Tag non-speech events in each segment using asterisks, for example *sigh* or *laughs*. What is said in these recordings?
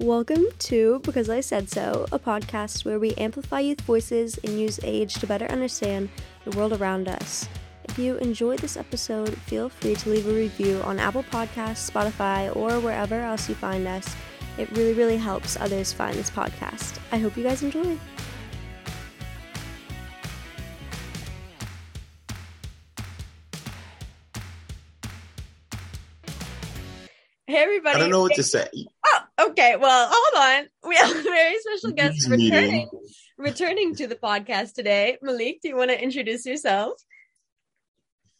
Welcome to Because I Said So, a podcast where we amplify youth voices and use age to better understand the world around us. If you enjoyed this episode, feel free to leave a review on Apple Podcasts, Spotify, or wherever else you find us. It really, really helps others find this podcast. I hope you guys enjoy. Hey everybody. I don't know what to say. Okay. Well, hold on. We have a very special guest returning, returning to the podcast today. Malik, do you want to introduce yourself?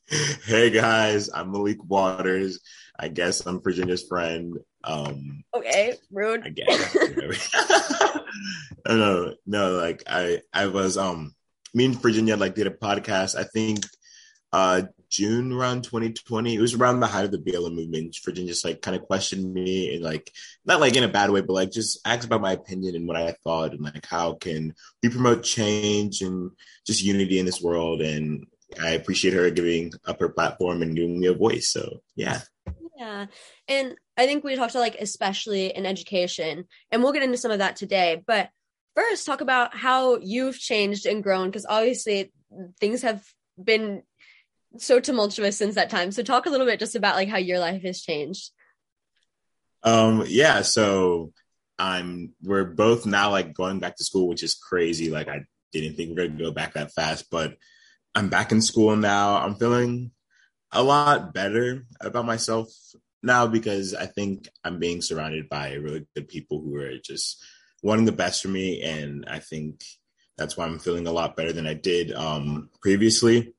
Hey guys, I'm Malik Waters. I guess I'm Virginia's friend. Um Okay, rude. I guess. *laughs* no, no, like I I was um me and Virginia like did a podcast, I think uh June around 2020. It was around the height of the BLM movement. Virginia just like kind of questioned me and like not like in a bad way, but like just asked about my opinion and what I thought and like how can we promote change and just unity in this world. And I appreciate her giving up her platform and giving me a voice. So yeah. Yeah. And I think we talked to like especially in education, and we'll get into some of that today. But first talk about how you've changed and grown because obviously things have been so tumultuous since that time. So talk a little bit just about like how your life has changed. Um yeah, so I'm we're both now like going back to school, which is crazy. Like I didn't think we are gonna go back that fast, but I'm back in school now. I'm feeling a lot better about myself now because I think I'm being surrounded by really good people who are just wanting the best for me. And I think that's why I'm feeling a lot better than I did um, previously.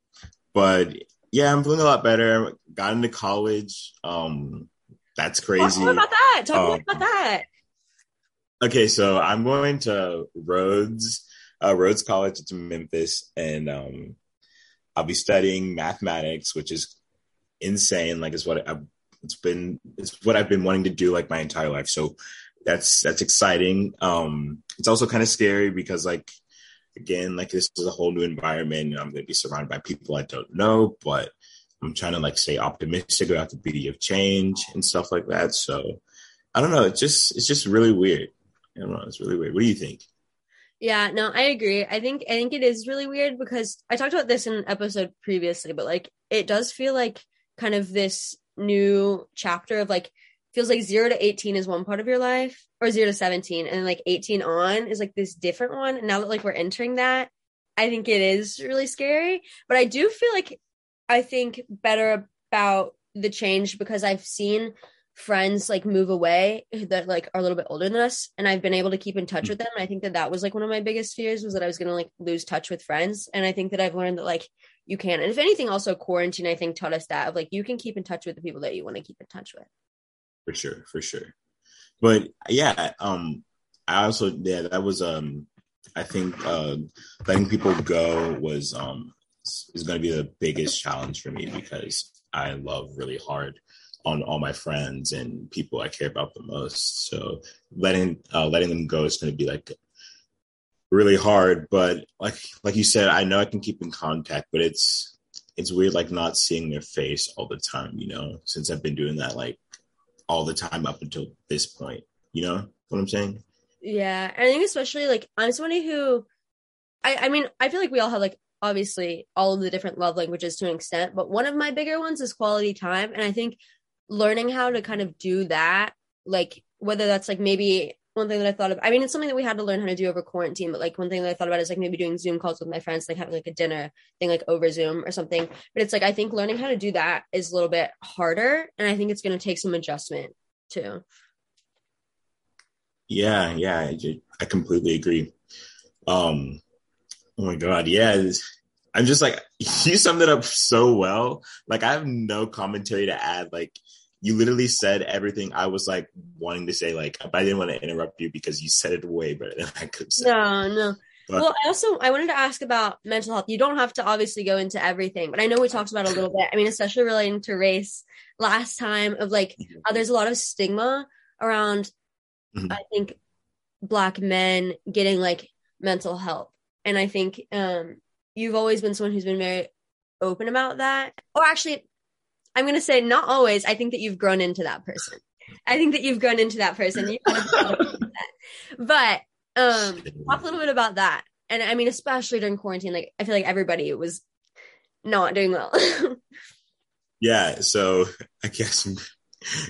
But yeah, I'm feeling a lot better. Got into college. Um, that's crazy. Talk about that. Talk um, about that. Okay, so I'm going to Rhodes, uh, Rhodes College. It's in Memphis, and um, I'll be studying mathematics, which is insane. Like, it's what I've it's been it's what I've been wanting to do like my entire life. So that's that's exciting. Um, it's also kind of scary because like again, like this is a whole new environment. I'm going to be surrounded by people I don't know, but I'm trying to like stay optimistic about the beauty of change and stuff like that. So I don't know. It's just it's just really weird. I don't know. It's really weird. What do you think? Yeah, no, I agree. I think I think it is really weird because I talked about this in an episode previously, but like it does feel like kind of this new chapter of like feels like 0 to 18 is one part of your life or 0 to 17 and then like 18 on is like this different one. And now that like we're entering that i think it is really scary but i do feel like i think better about the change because i've seen friends like move away that like are a little bit older than us and i've been able to keep in touch mm. with them. And i think that that was like one of my biggest fears was that i was going to like lose touch with friends and i think that i've learned that like you can. And if anything also quarantine i think taught us that of like you can keep in touch with the people that you want to keep in touch with for sure for sure but yeah um i also yeah that was um i think uh letting people go was um is going to be the biggest challenge for me because i love really hard on all my friends and people I care about the most. So letting uh, letting them go is going to be like really hard. But like like you said, I know I can keep in contact, but it's it's weird like not seeing their face all the time. You know, since I've been doing that like all the time up until this point. You know what I'm saying? Yeah, I think especially like I'm somebody who, I I mean I feel like we all have like obviously all of the different love languages to an extent, but one of my bigger ones is quality time, and I think learning how to kind of do that, like whether that's like maybe one thing that I thought of, I mean, it's something that we had to learn how to do over quarantine, but like one thing that I thought about is like maybe doing Zoom calls with my friends, like having like a dinner thing, like over Zoom or something. But it's like, I think learning how to do that is a little bit harder. And I think it's going to take some adjustment too. Yeah. Yeah. I completely agree. Um, oh my God. Yeah. I'm just like, *laughs* you summed it up so well. Like, I have no commentary to add. Like, you literally said everything I was like wanting to say. Like, but I didn't want to interrupt you because you said it way better than I could say. No, no. But, well, I also I wanted to ask about mental health. You don't have to obviously go into everything, but I know we talked about a little bit. I mean, especially relating to race last time of like mm-hmm. uh, there's a lot of stigma around. Mm-hmm. I think black men getting like mental help, and I think um you've always been someone who's been very open about that. Or actually, I'm going to say not always. I think that you've grown into that person. I think that you've grown into that person. *laughs* but um, talk a little bit about that. And I mean, especially during quarantine, like I feel like everybody was not doing well. *laughs* yeah. So I guess I'm,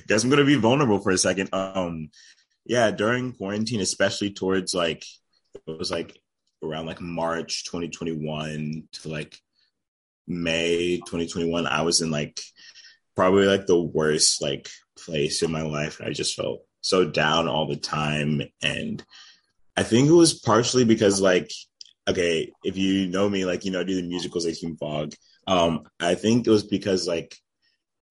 guess I'm gonna be vulnerable for a second. Um, yeah, during quarantine, especially towards like it was like around like March 2021 to like May 2021, I was in like probably like the worst like place in my life. I just felt so down all the time. And I think it was partially because like, okay, if you know me, like, you know, I do the musicals like Team Fog. Um, I think it was because like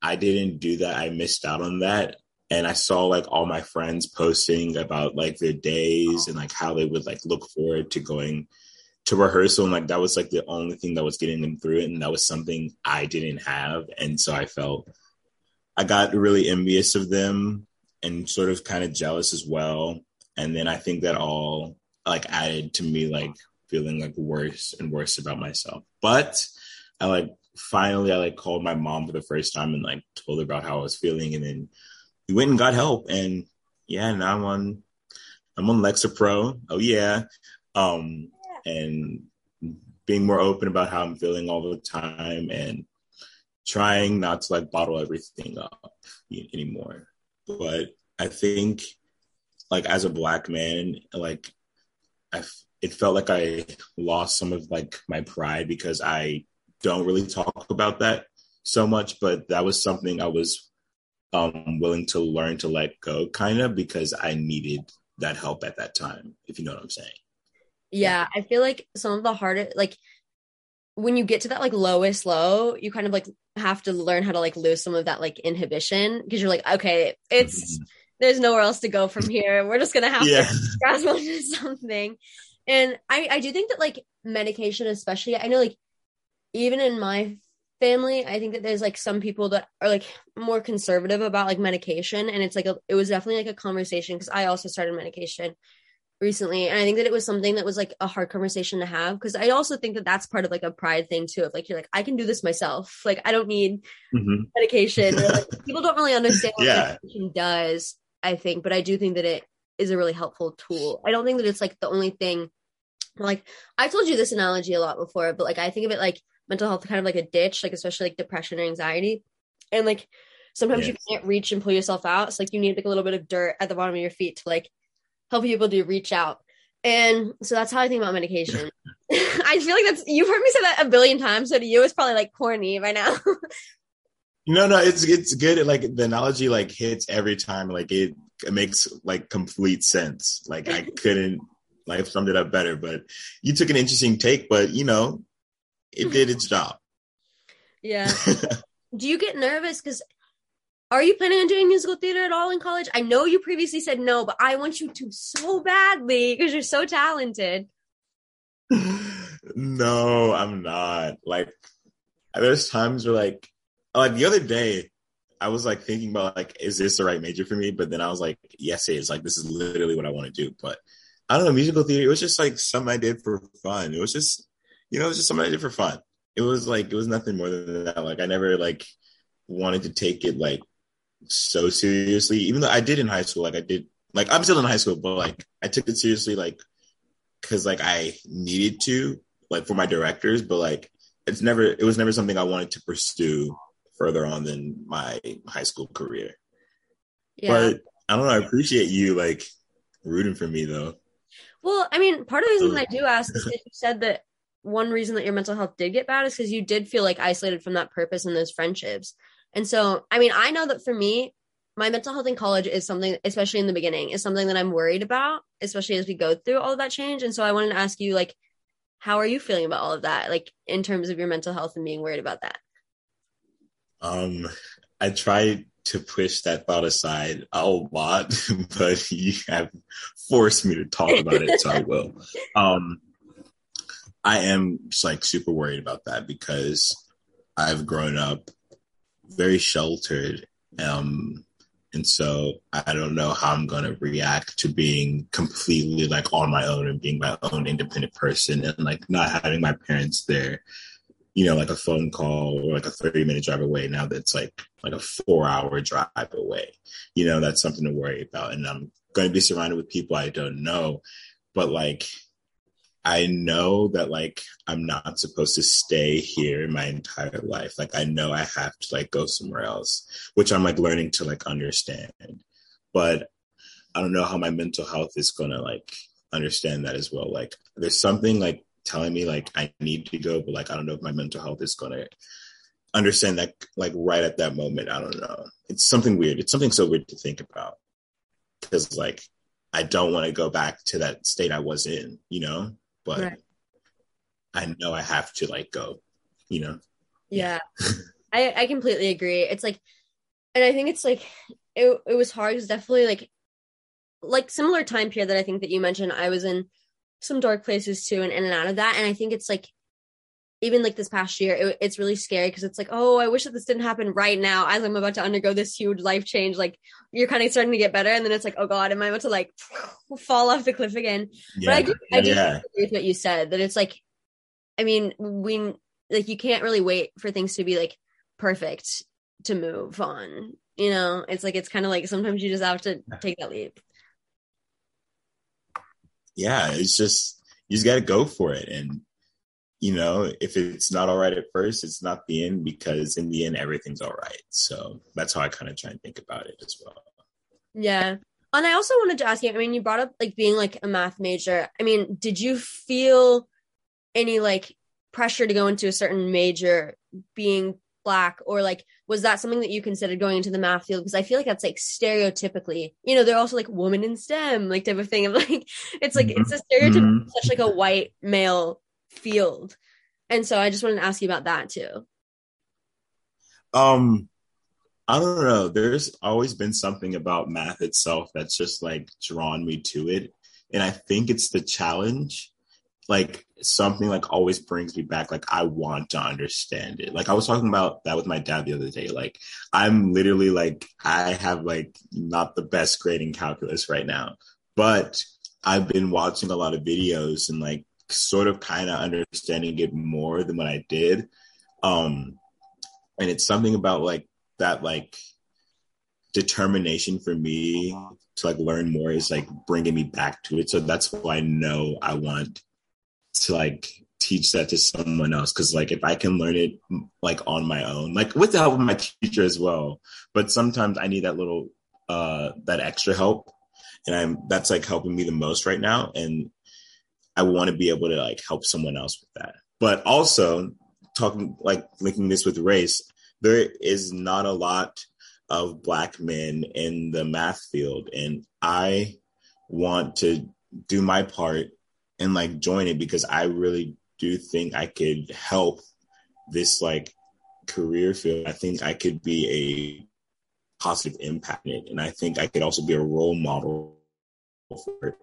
I didn't do that. I missed out on that. And I saw like all my friends posting about like their days and like how they would like look forward to going to rehearsal and like that was like the only thing that was getting them through it and that was something I didn't have and so I felt I got really envious of them and sort of kind of jealous as well and then I think that all like added to me like feeling like worse and worse about myself. But I like finally I like called my mom for the first time and like told her about how I was feeling and then we went and got help and yeah now I'm on I'm on Lexapro. Oh yeah. Um and being more open about how I'm feeling all the time and trying not to like bottle everything up anymore. But I think like as a black man, like I it felt like I lost some of like my pride because I don't really talk about that so much, but that was something I was um willing to learn to let go kind of because I needed that help at that time, if you know what I'm saying yeah i feel like some of the hardest like when you get to that like lowest low you kind of like have to learn how to like lose some of that like inhibition because you're like okay it's mm-hmm. there's nowhere else to go from *laughs* here we're just gonna have yeah. to *laughs* grasp onto something and i i do think that like medication especially i know like even in my family i think that there's like some people that are like more conservative about like medication and it's like a, it was definitely like a conversation because i also started medication recently and i think that it was something that was like a hard conversation to have because i also think that that's part of like a pride thing too of like you're like i can do this myself like i don't need mm-hmm. *laughs* medication like, people don't really understand what yeah. medication does i think but i do think that it is a really helpful tool i don't think that it's like the only thing like i told you this analogy a lot before but like i think of it like mental health kind of like a ditch like especially like depression or anxiety and like sometimes yes. you can't reach and pull yourself out so like you need like a little bit of dirt at the bottom of your feet to like help people to reach out. And so that's how I think about medication. *laughs* *laughs* I feel like that's you've heard me say that a billion times. So to you, it's probably like corny by now. *laughs* no, no, it's it's good. Like the analogy like hits every time. Like it, it makes like complete sense. Like I couldn't like summed it up better. But you took an interesting take. But you know, it did its job. Yeah. Do you get nervous? Because are you planning on doing musical theater at all in college? I know you previously said no, but I want you to so badly because you're so talented. *laughs* no, I'm not. Like, there's times where, like, like the other day, I was like thinking about like, is this the right major for me? But then I was like, yes, it is. Like, this is literally what I want to do. But I don't know, musical theater. It was just like something I did for fun. It was just, you know, it was just something I did for fun. It was like it was nothing more than that. Like I never like wanted to take it like so seriously, even though I did in high school. Like I did, like I'm still in high school, but like I took it seriously, like because like I needed to, like for my directors. But like it's never, it was never something I wanted to pursue further on than my high school career. Yeah. But I don't know. I appreciate you like rooting for me though. Well, I mean, part of the reason I do ask is that you said that one reason that your mental health did get bad is because you did feel like isolated from that purpose and those friendships. And so, I mean, I know that for me, my mental health in college is something, especially in the beginning, is something that I'm worried about, especially as we go through all of that change. And so I wanted to ask you, like, how are you feeling about all of that, like in terms of your mental health and being worried about that? Um, I try to push that thought aside a lot, *laughs* but you have forced me to talk about it, so I will. *laughs* Um, I am just like super worried about that because I've grown up very sheltered. Um, and so I don't know how I'm going to react to being completely like on my own and being my own independent person and like not having my parents there, you know, like a phone call or like a 30 minute drive away. Now that's like like a four hour drive away. You know, that's something to worry about. And I'm going to be surrounded with people I don't know. But like I know that like I'm not supposed to stay here my entire life. Like I know I have to like go somewhere else, which I'm like learning to like understand. But I don't know how my mental health is gonna like understand that as well. Like there's something like telling me like I need to go, but like I don't know if my mental health is gonna understand that like right at that moment. I don't know. It's something weird. It's something so weird to think about. Cause like I don't want to go back to that state I was in, you know? But right. I know I have to like go, you know? Yeah. *laughs* I, I completely agree. It's like and I think it's like it it was hard. It was definitely like like similar time period that I think that you mentioned. I was in some dark places too, and in and out of that. And I think it's like even like this past year, it, it's really scary because it's like, oh, I wish that this didn't happen right now as I'm about to undergo this huge life change. Like you're kind of starting to get better, and then it's like, oh god, am I about to like *laughs* fall off the cliff again? Yeah, but I do, I do yeah. agree with what you said that it's like, I mean, we like you can't really wait for things to be like perfect to move on. You know, it's like it's kind of like sometimes you just have to take that leap yeah, it's just you just got to go for it. And you know, if it's not all right at first, it's not the end because in the end, everything's all right. So that's how I kind of try and think about it as well. Yeah. And I also wanted to ask you, I mean, you brought up like being like a math major. I mean, did you feel any like pressure to go into a certain major being black or like was that something that you considered going into the math field because i feel like that's like stereotypically you know they're also like woman in stem like type of thing of *laughs* like it's like mm-hmm. it's a stereotype mm-hmm. such like a white male field. And so i just wanted to ask you about that too. Um i don't know. There's always been something about math itself that's just like drawn me to it. And i think it's the challenge. Like something like always brings me back like i want to understand it. Like i was talking about that with my dad the other day. Like i'm literally like i have like not the best grading calculus right now. But i've been watching a lot of videos and like sort of kind of understanding it more than what i did. Um and it's something about like that like determination for me to like learn more is like bringing me back to it. So that's why i know i want to like teach that to someone else. Because like if i can learn it like on my own like with the help of my teacher as well. But sometimes i need that little uh that extra help. And i'm that's like helping me the most right now. And i want to be able to like help someone else with that but also talking like linking this with race there is not a lot of black men in the math field and i want to do my part and like join it because I really do think I could help this like career field. I think I could be a positive impact in it. And I think I could also be a role model for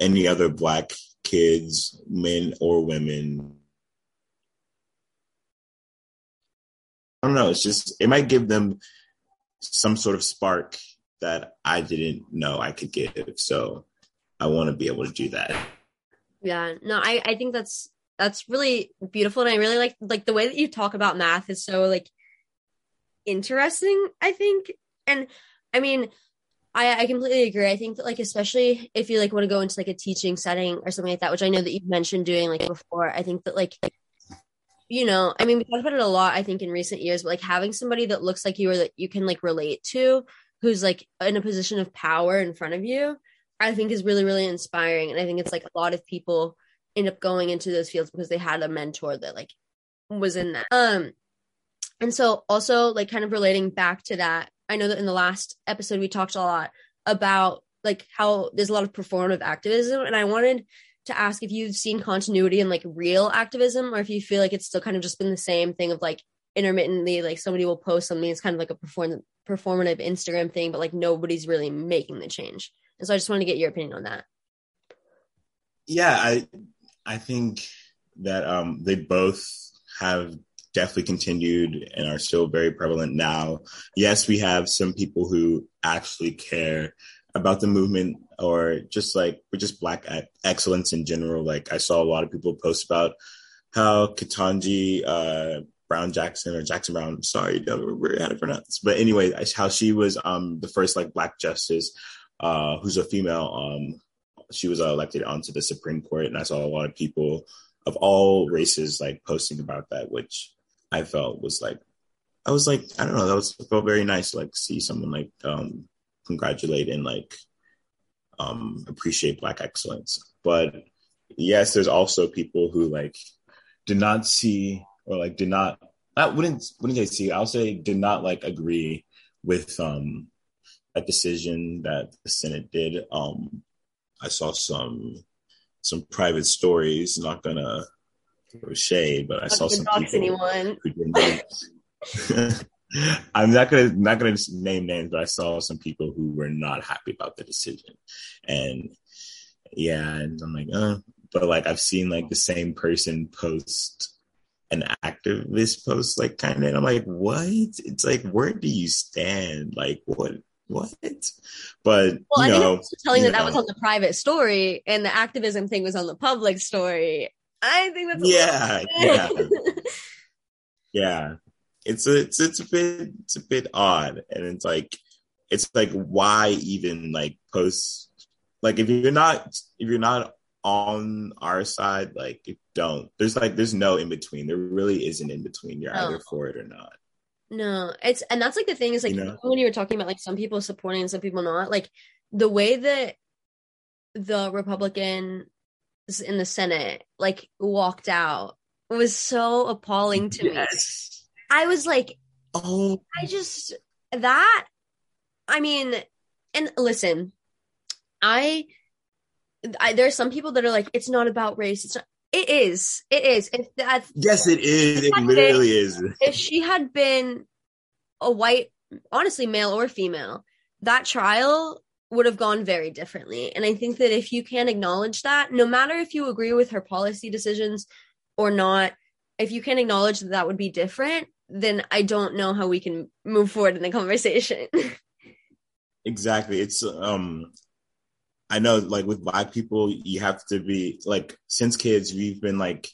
any other black kids, men or women. I don't know. It's just, it might give them some sort of spark that I didn't know I could give. So I want to be able to do that. Yeah, no, I I think that's that's really beautiful, and I really like like the way that you talk about math is so like interesting. I think, and I mean, I I completely agree. I think that like especially if you like want to go into like a teaching setting or something like that, which I know that you've mentioned doing like before. I think that like you know, I mean, we talked about it a lot. I think in recent years, but like having somebody that looks like you or that you can like relate to, who's like in a position of power in front of you I think is really, really inspiring. And I think it's like a lot of people end up going into those fields because they had a mentor that like was in that. Um, and so also like kind of relating back to that, I know that in the last episode we talked a lot about like how there's a lot of performative activism, and I wanted to ask if you've seen continuity in like real activism, or if you feel like it's still kind of just been the same thing of like intermittently like somebody will post something it's kind of like a perform performative Instagram thing, but like nobody's really making the change. And so I just want to get your opinion on that. Yeah, I I think that um, they both have definitely continued and are still very prevalent now. Yes, we have some people who actually care about the movement or just like we're just black excellence in general. Like I saw a lot of people post about how Ketanji uh, Brown Jackson or Jackson Brown, sorry, don't remember how to pronounce. But anyway, how she was um the first like black justice uh who's a female. Um she was uh, elected onto the Supreme Court, and I saw a lot of people of all races like posting about that, which I felt was like I was like, I don't know, that was felt very nice to like see someone like um congratulate and like um appreciate black excellence. But yes, there's also people who like did not see or like did not I wouldn't wouldn't say see, I'll say did not like agree with um that decision that the Senate did. Um I saw some some private stories, not gonna throw shade, but I saw some people anyone. who did not *laughs* I'm not gonna not gonna name names, but I saw some people who were not happy about the decision, and yeah, and I'm like, uh, but like I've seen like the same person post an activist post, like kind of, and I'm like, what? It's like, where do you stand? Like, what? What? But well, you I know, telling that know. that was on the private story, and the activism thing was on the public story. I think that's yeah, yeah, *laughs* yeah. It's a, it's it's a bit it's a bit odd, and it's like it's like why even like post like if you're not if you're not on our side, like don't. There's like there's no in between. There really isn't in between. You're either for it or not. No, it's and that's like the thing is like you know? when you were talking about like some people supporting and some people not, like the way that the Republican in the Senate like walked out it was so appalling to yes. me. I was like, oh, I just that. I mean, and listen, I, I are some people that are like, it's not about race. It's not. It is. It is. If that. Yes, it is. It literally been, is. If she had been a white, honestly, male or female, that trial would have gone very differently. And I think that if you can acknowledge that, no matter if you agree with her policy decisions or not, if you can acknowledge that that would be different, then I don't know how we can move forward in the conversation. *laughs* exactly. It's um I know like with black people you have to be like since kids we've been like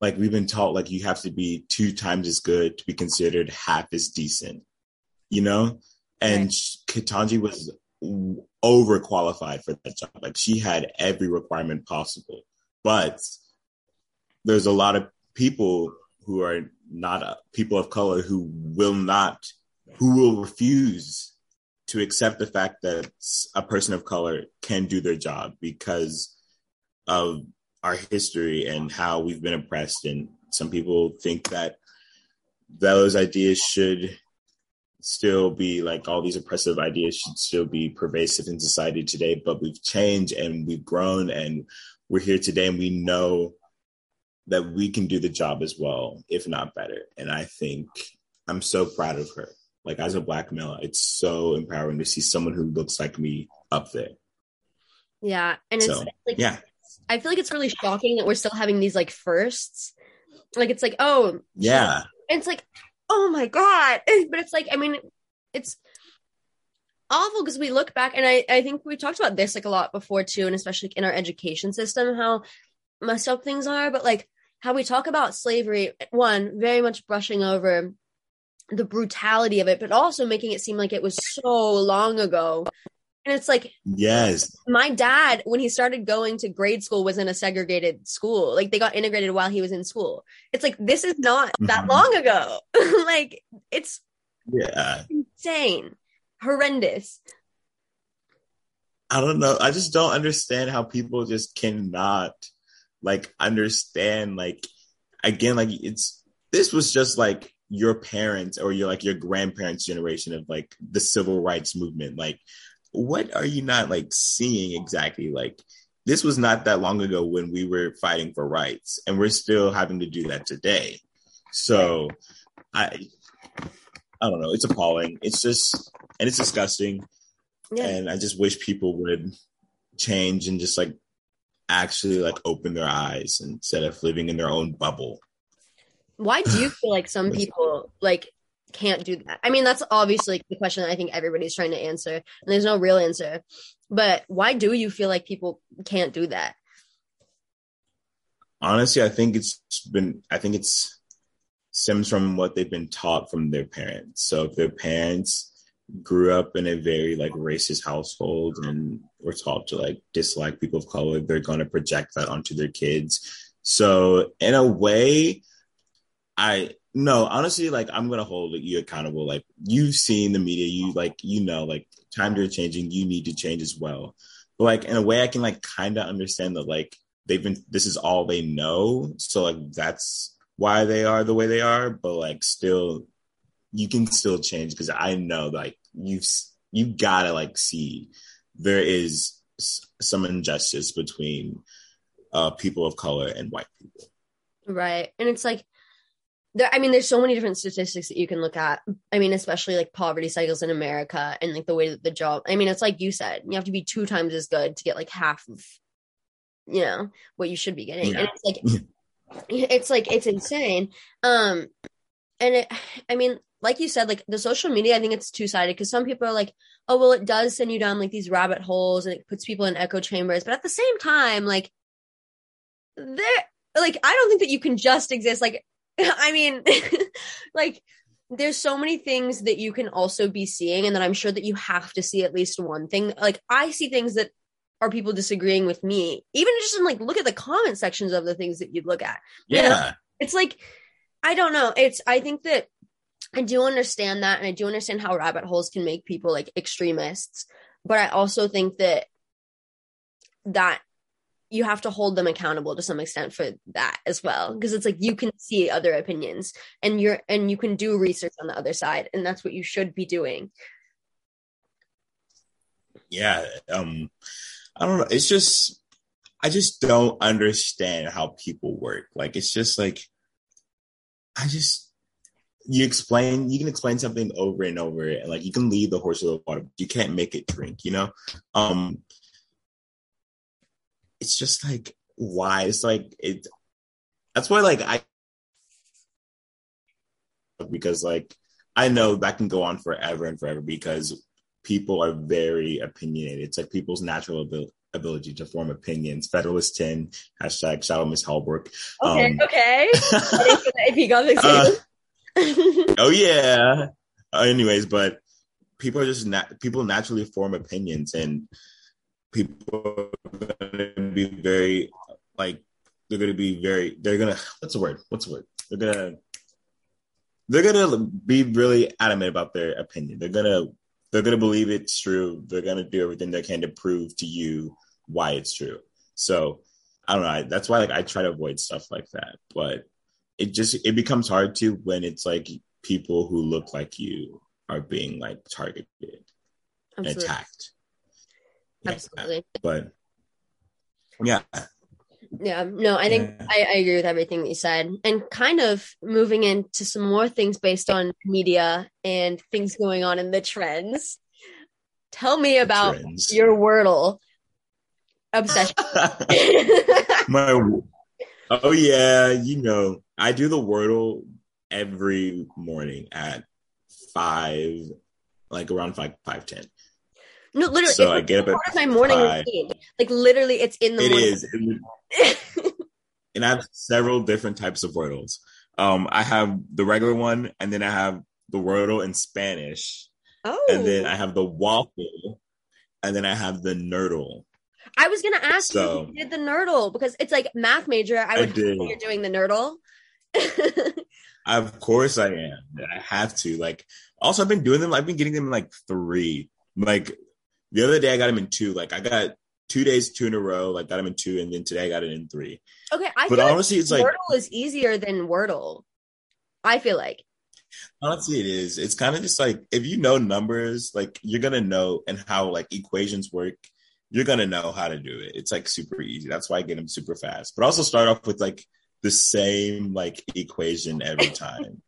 like we've been taught like you have to be two times as good to be considered half as decent. You know? And right. Ketanji was overqualified for that job. Like she had every requirement possible. But there's a lot of people who are not uh, people of color who will not, who will refuse to accept the fact that a person of color can do their job because of our history and how we've been oppressed. And some people think that those ideas should still be like all these oppressive ideas should still be pervasive in society today, but we've changed and we've grown and we're here today and we know that we can do the job as well, if not better. And I think I'm so proud of her. Like as a black male, it's so empowering to see someone who looks like me up there. Yeah. And it's like, yeah. I feel like it's really shocking that we're still having these like firsts. Like it's like, oh, yeah. It's like, oh my god. *laughs* But it's like i mean it's awful because we look back and I, I think we talked about this like a lot before too and especially in our education system how messed up things are but like how we talk about slavery one very much brushing over the brutality of it but also making it seem like it was so long ago and it's like, yes, my dad, when he started going to grade school, was in a segregated school. Like they got integrated while he was in school. It's like, this is not that mm-hmm. long ago. *laughs* like it's yeah, insane, horrendous. I don't know. I just don't understand how people just cannot like understand. Like, again, like it's this was just like your parents or your like your grandparents' generation of like the civil rights movement. Like, what are you not like seeing exactly? Like this was not that long ago when we were fighting for rights, and we're still having to do that today. So I I don't know. It's appalling. It's just and it's disgusting. Yeah. And I just wish people would change and just like actually like open their eyes instead of living in their own bubble. Why do you feel like *sighs* some people like can't do that. I mean, that's obviously the question I think everybody's trying to answer, and there's no real answer. But why do you feel like people can't do that? honestly, I think it's been. I think it's stems from what they've been taught from their parents. So if their parents grew up in a very like racist household and were taught to like dislike people of color, they're going to project that onto their kids. So in a way, I no honestly like I'm gonna hold you accountable. Like you've seen the media, you like you know like times are changing, you need to change as well. But like in a way, I can like kind of understand that like they've been this is all they know, so like that's why they are the way they are. But like still, you can still change because I know like you've you gotta like see there is some injustice between uh, people of color and white people. Right, and it's like there i mean there's so many different statistics that you can look at. I mean especially like poverty cycles in america and like the way that the job i mean it's like you said you have to be two times as good to get like half of you know what you should be getting. Yeah. and it's like *laughs* it's like it's insane. Um and it i mean like you said like the social media i think it's two-sided because some people are like oh well it does send you down like these rabbit holes and it puts people in echo chambers. But at the same time like there like i don't think that you can just exist like *laughs* I mean, *laughs* like there's so many things that you can also be seeing and that I'm sure that you have to see at least one thing. Like I see things that are people disagreeing with me. Even just in like look at the comment sections of the things that you'd look at. Yeah. You know? It's like I don't know. It's I think that I do understand that and I do understand how rabbit holes can make people like extremists, but I also think that that you have to hold them accountable to some extent for that as well because it's like you can see other opinions and you're and you can do research on the other side and that's what you should be doing. Yeah um i don't know it's just i just don't understand how people work like it's just like i just you explain you can explain something over and over and like you can lead the horse to the water you can't make it drink you know? Um it's just like why it's like it that's why like i because like i know that can go on forever and forever because people are very opinionated it's like people's natural ability ability to form opinions. Federalist 10, hashtag shout out Miss Halbrook. Okay, um, okay. *laughs* if you got uh, *laughs* Oh yeah. Uh, anyways, but people are just nat- people naturally form opinions and people are going to be very like they're going to be very they're going to what's the word? What's the word? They're going to they're going to be really adamant about their opinion. They're going to they're going to believe it's true. They're going to do everything they can to prove to you why it's true. So i don't know. I, that's why like i try to avoid stuff like that. But it just it becomes hard to when it's like people who look like you are being like targeted Absolutely. and attacked Absolutely. But yeah. Yeah, no, I think yeah. I, I, agree with everything that you said. And kind of moving into some more things based on media and things going on in the trends. Tell me about trends. your Wordle obsession. *laughs* *laughs* My Oh yeah, you know, I do the Wordle every morning at five, like around five five ten. No, literally. So I get up part of my morning five. routine. Like literally, it's in the. It morning. is, *laughs* and I have several different types of wordles. Um, I have the regular one, and then I have the wordle in Spanish. Oh. And then I have the waffle, and then I have the nerdle. I was gonna ask so, you if you did the nerdle because it's like math major. I would I you're doing the nerdle. *laughs* of course I am. I have to. Like also I've been doing them, I've been getting them in like three. Like the other day I got him in two. Like I got two days, two in a row. Like got him in two, and then today I got it in three. Okay, I but honestly, like it's like Wordle is easier than Wordle. I feel like. Honestly, it is. It's kind of just like if you know numbers, like you're gonna know and how like equations work. You're gonna know how to do it. It's like super easy. That's why I get them super fast. But also start off with like the same like equation every time.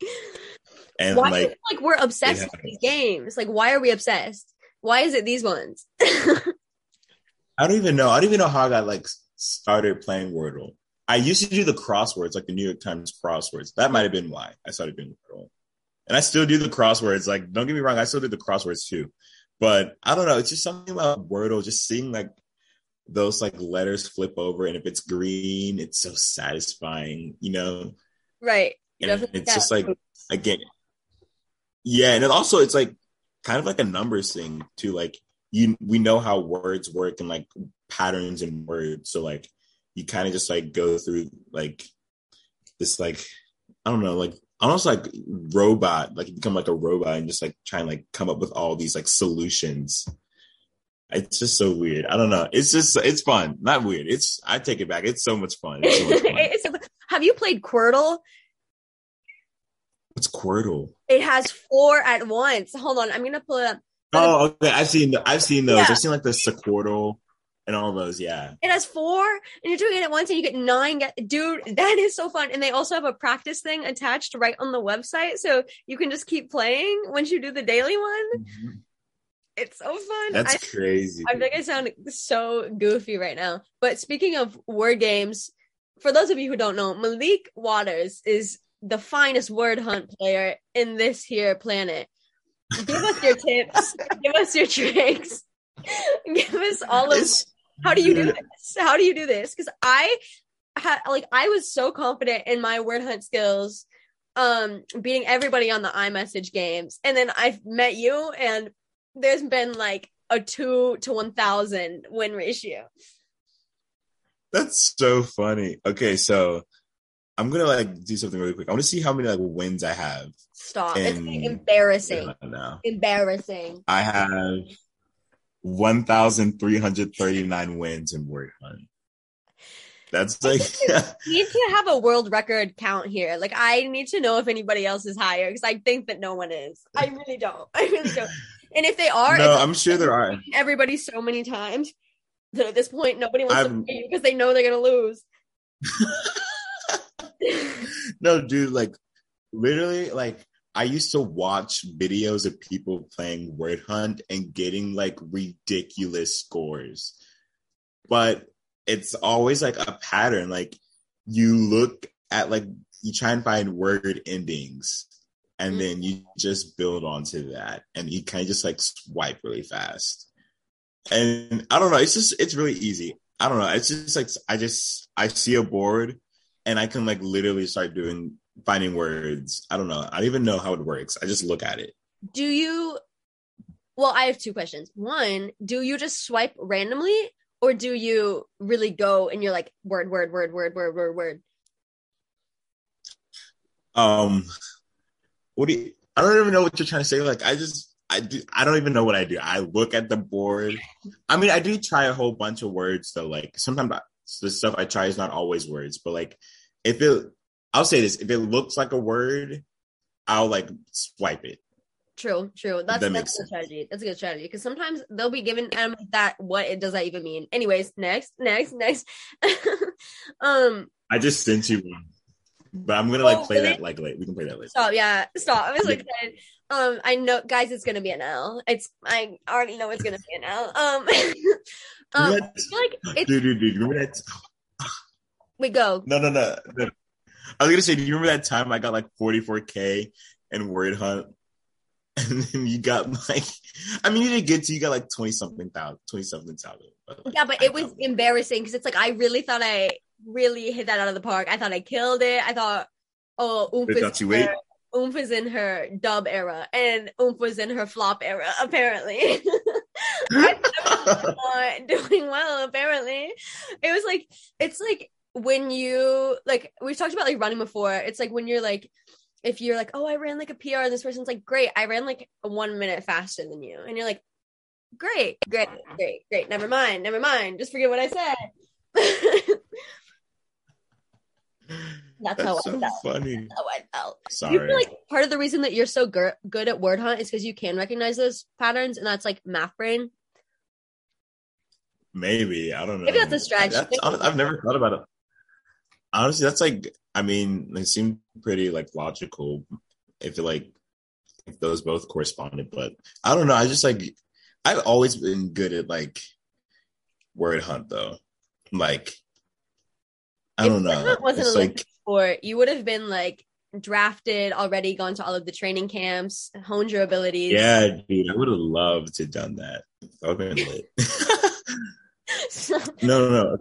*laughs* and why like, like we're obsessed with these games. Like, why are we obsessed? Why is it these ones? *laughs* I don't even know. I don't even know how I got like started playing Wordle. I used to do the crosswords, like the New York Times crosswords. That might have been why I started doing Wordle. And I still do the crosswords. Like, don't get me wrong, I still do the crosswords too. But I don't know. It's just something about Wordle, just seeing like those like letters flip over, and if it's green, it's so satisfying, you know. Right. It's just like again, yeah, and also it's like kind of like a numbers thing too. Like you, we know how words work and like patterns in words, so like you kind of just like go through like this like I don't know like almost like robot like you become like a robot and just like try and like come up with all these like solutions. It's just so weird. I don't know. It's just it's fun. Not weird. It's i take it back. It's so much fun, so much fun. *laughs* it's, have you played Quordle what's Quordle it has four at once hold on i'm gonna pull it up oh okay i've seen i've seen those yeah. i've seen like the sequirtle and all those, yeah. It has four, and you're doing it at once, and you get nine. Dude, that is so fun. And they also have a practice thing attached right on the website, so you can just keep playing once you do the daily one. Mm-hmm. It's so fun. That's I, crazy. I think I sound so goofy right now. But speaking of word games, for those of you who don't know, Malik Waters is the finest word hunt player in this here planet. Give us your tips. *laughs* give us your tricks. give us all of how do you do this? How do you do this? Because I had like I was so confident in my word hunt skills, um, beating everybody on the iMessage games, and then I've met you, and there's been like a two to one thousand win ratio. That's so funny. Okay, so I'm gonna like do something really quick. I want to see how many like wins I have. Stop! In, it's like, embarrassing. Embarrassing. I have 1,339 wins in Word Hunt. That's like we *laughs* need to have a world record count here. Like I need to know if anybody else is higher because I think that no one is. I really don't. *laughs* I really don't. And if they are, no, I'm sure there are. Everybody so many times that at this point nobody wants I'm... to play because they know they're gonna lose. *laughs* *laughs* no, dude, like literally, like I used to watch videos of people playing Word Hunt and getting like ridiculous scores. But it's always like a pattern. Like you look at like you try and find word endings and mm-hmm. then you just build onto that and you kind of just like swipe really fast. And I don't know, it's just it's really easy. I don't know. It's just like I just I see a board and I can like literally start doing finding words. I don't know. I don't even know how it works. I just look at it. Do you? Well, I have two questions. One, do you just swipe randomly, or do you really go and you're like word, word, word, word, word, word, word? Um, what do you? I don't even know what you're trying to say. Like, I just, I do, I don't even know what I do. I look at the board. I mean, I do try a whole bunch of words though. Like sometimes the stuff I try is not always words, but like if it I'll say this: if it looks like a word, I'll like swipe it. True, true. That's that that's a good strategy. That's a good strategy because sometimes they'll be given um that what it does that even mean. Anyways, next, next, next. *laughs* um, I just sent you one, but I'm gonna like oh, play really? that like late. We can play that later. Stop, yeah, stop. I was like, um, I know, guys, it's gonna be an L. It's I already know it's gonna be an L. Um, *laughs* um, like it's, dude, dude, dude, remember that? we go. No, no, no, no. I was gonna say, do you remember that time I got like 44k in Word Hunt, *laughs* and then you got like, I mean, you didn't get to, you got like 20 something thousand, 20 something thousand. Like, yeah, but it was embarrassing because it's like I really thought I really hit that out of the park. I thought I killed it. I thought, oh, Oomph is, in her, Oomph is in her dub era, and Oomph was in her flop era. Apparently. *laughs* *laughs* Not doing well apparently. It was like it's like when you like we've talked about like running before. It's like when you're like if you're like oh i ran like a pr and this person's like great. I ran like one minute faster than you. And you're like great great great great. Never mind never mind. Just forget what i said *laughs* that's, that's, how so I felt. funny that's how i felt sorry you feel like part of the reason that you're so good good at word hunt is because you can recognize those patterns and that's like math brain maybe i don't know maybe that's a stretch that's, i've never thought about it honestly, that's like, I mean, they seem pretty like logical if it like if those both corresponded, but I don't know. I just like I've always been good at like word hunt though. Like I don't if know. Wasn't it's like sport, you would have been like drafted already, gone to all of the training camps, honed your abilities. Yeah, dude, I would have loved to have done that. I would have been lit. *laughs* no, no, no.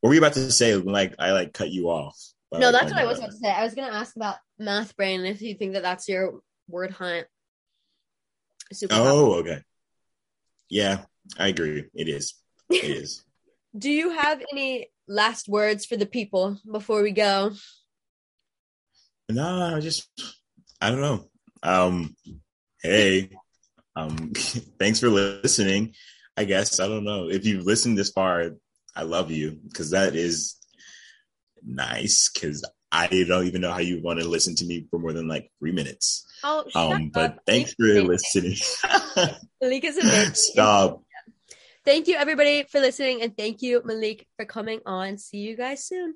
What were you about to say? Like I like cut you off. No, that's what I was about to say. I was going to ask about math brain if you think that that's your word hunt. Super oh, okay. Yeah, I agree. It is. It is. *laughs* Do you have any last words for the people before we go? No, I just I don't know. Um hey, um *laughs* thanks for listening. I guess I don't know. If you've listened this far, I love you because that is nice cuz I don't even know how you want to listen to me for more than like 3 minutes. Oh, um, but thanks for listening. *laughs* Malik amazing. Stop. Thank you, everybody, for listening. And thank you, Malik, for coming on. See you guys soon.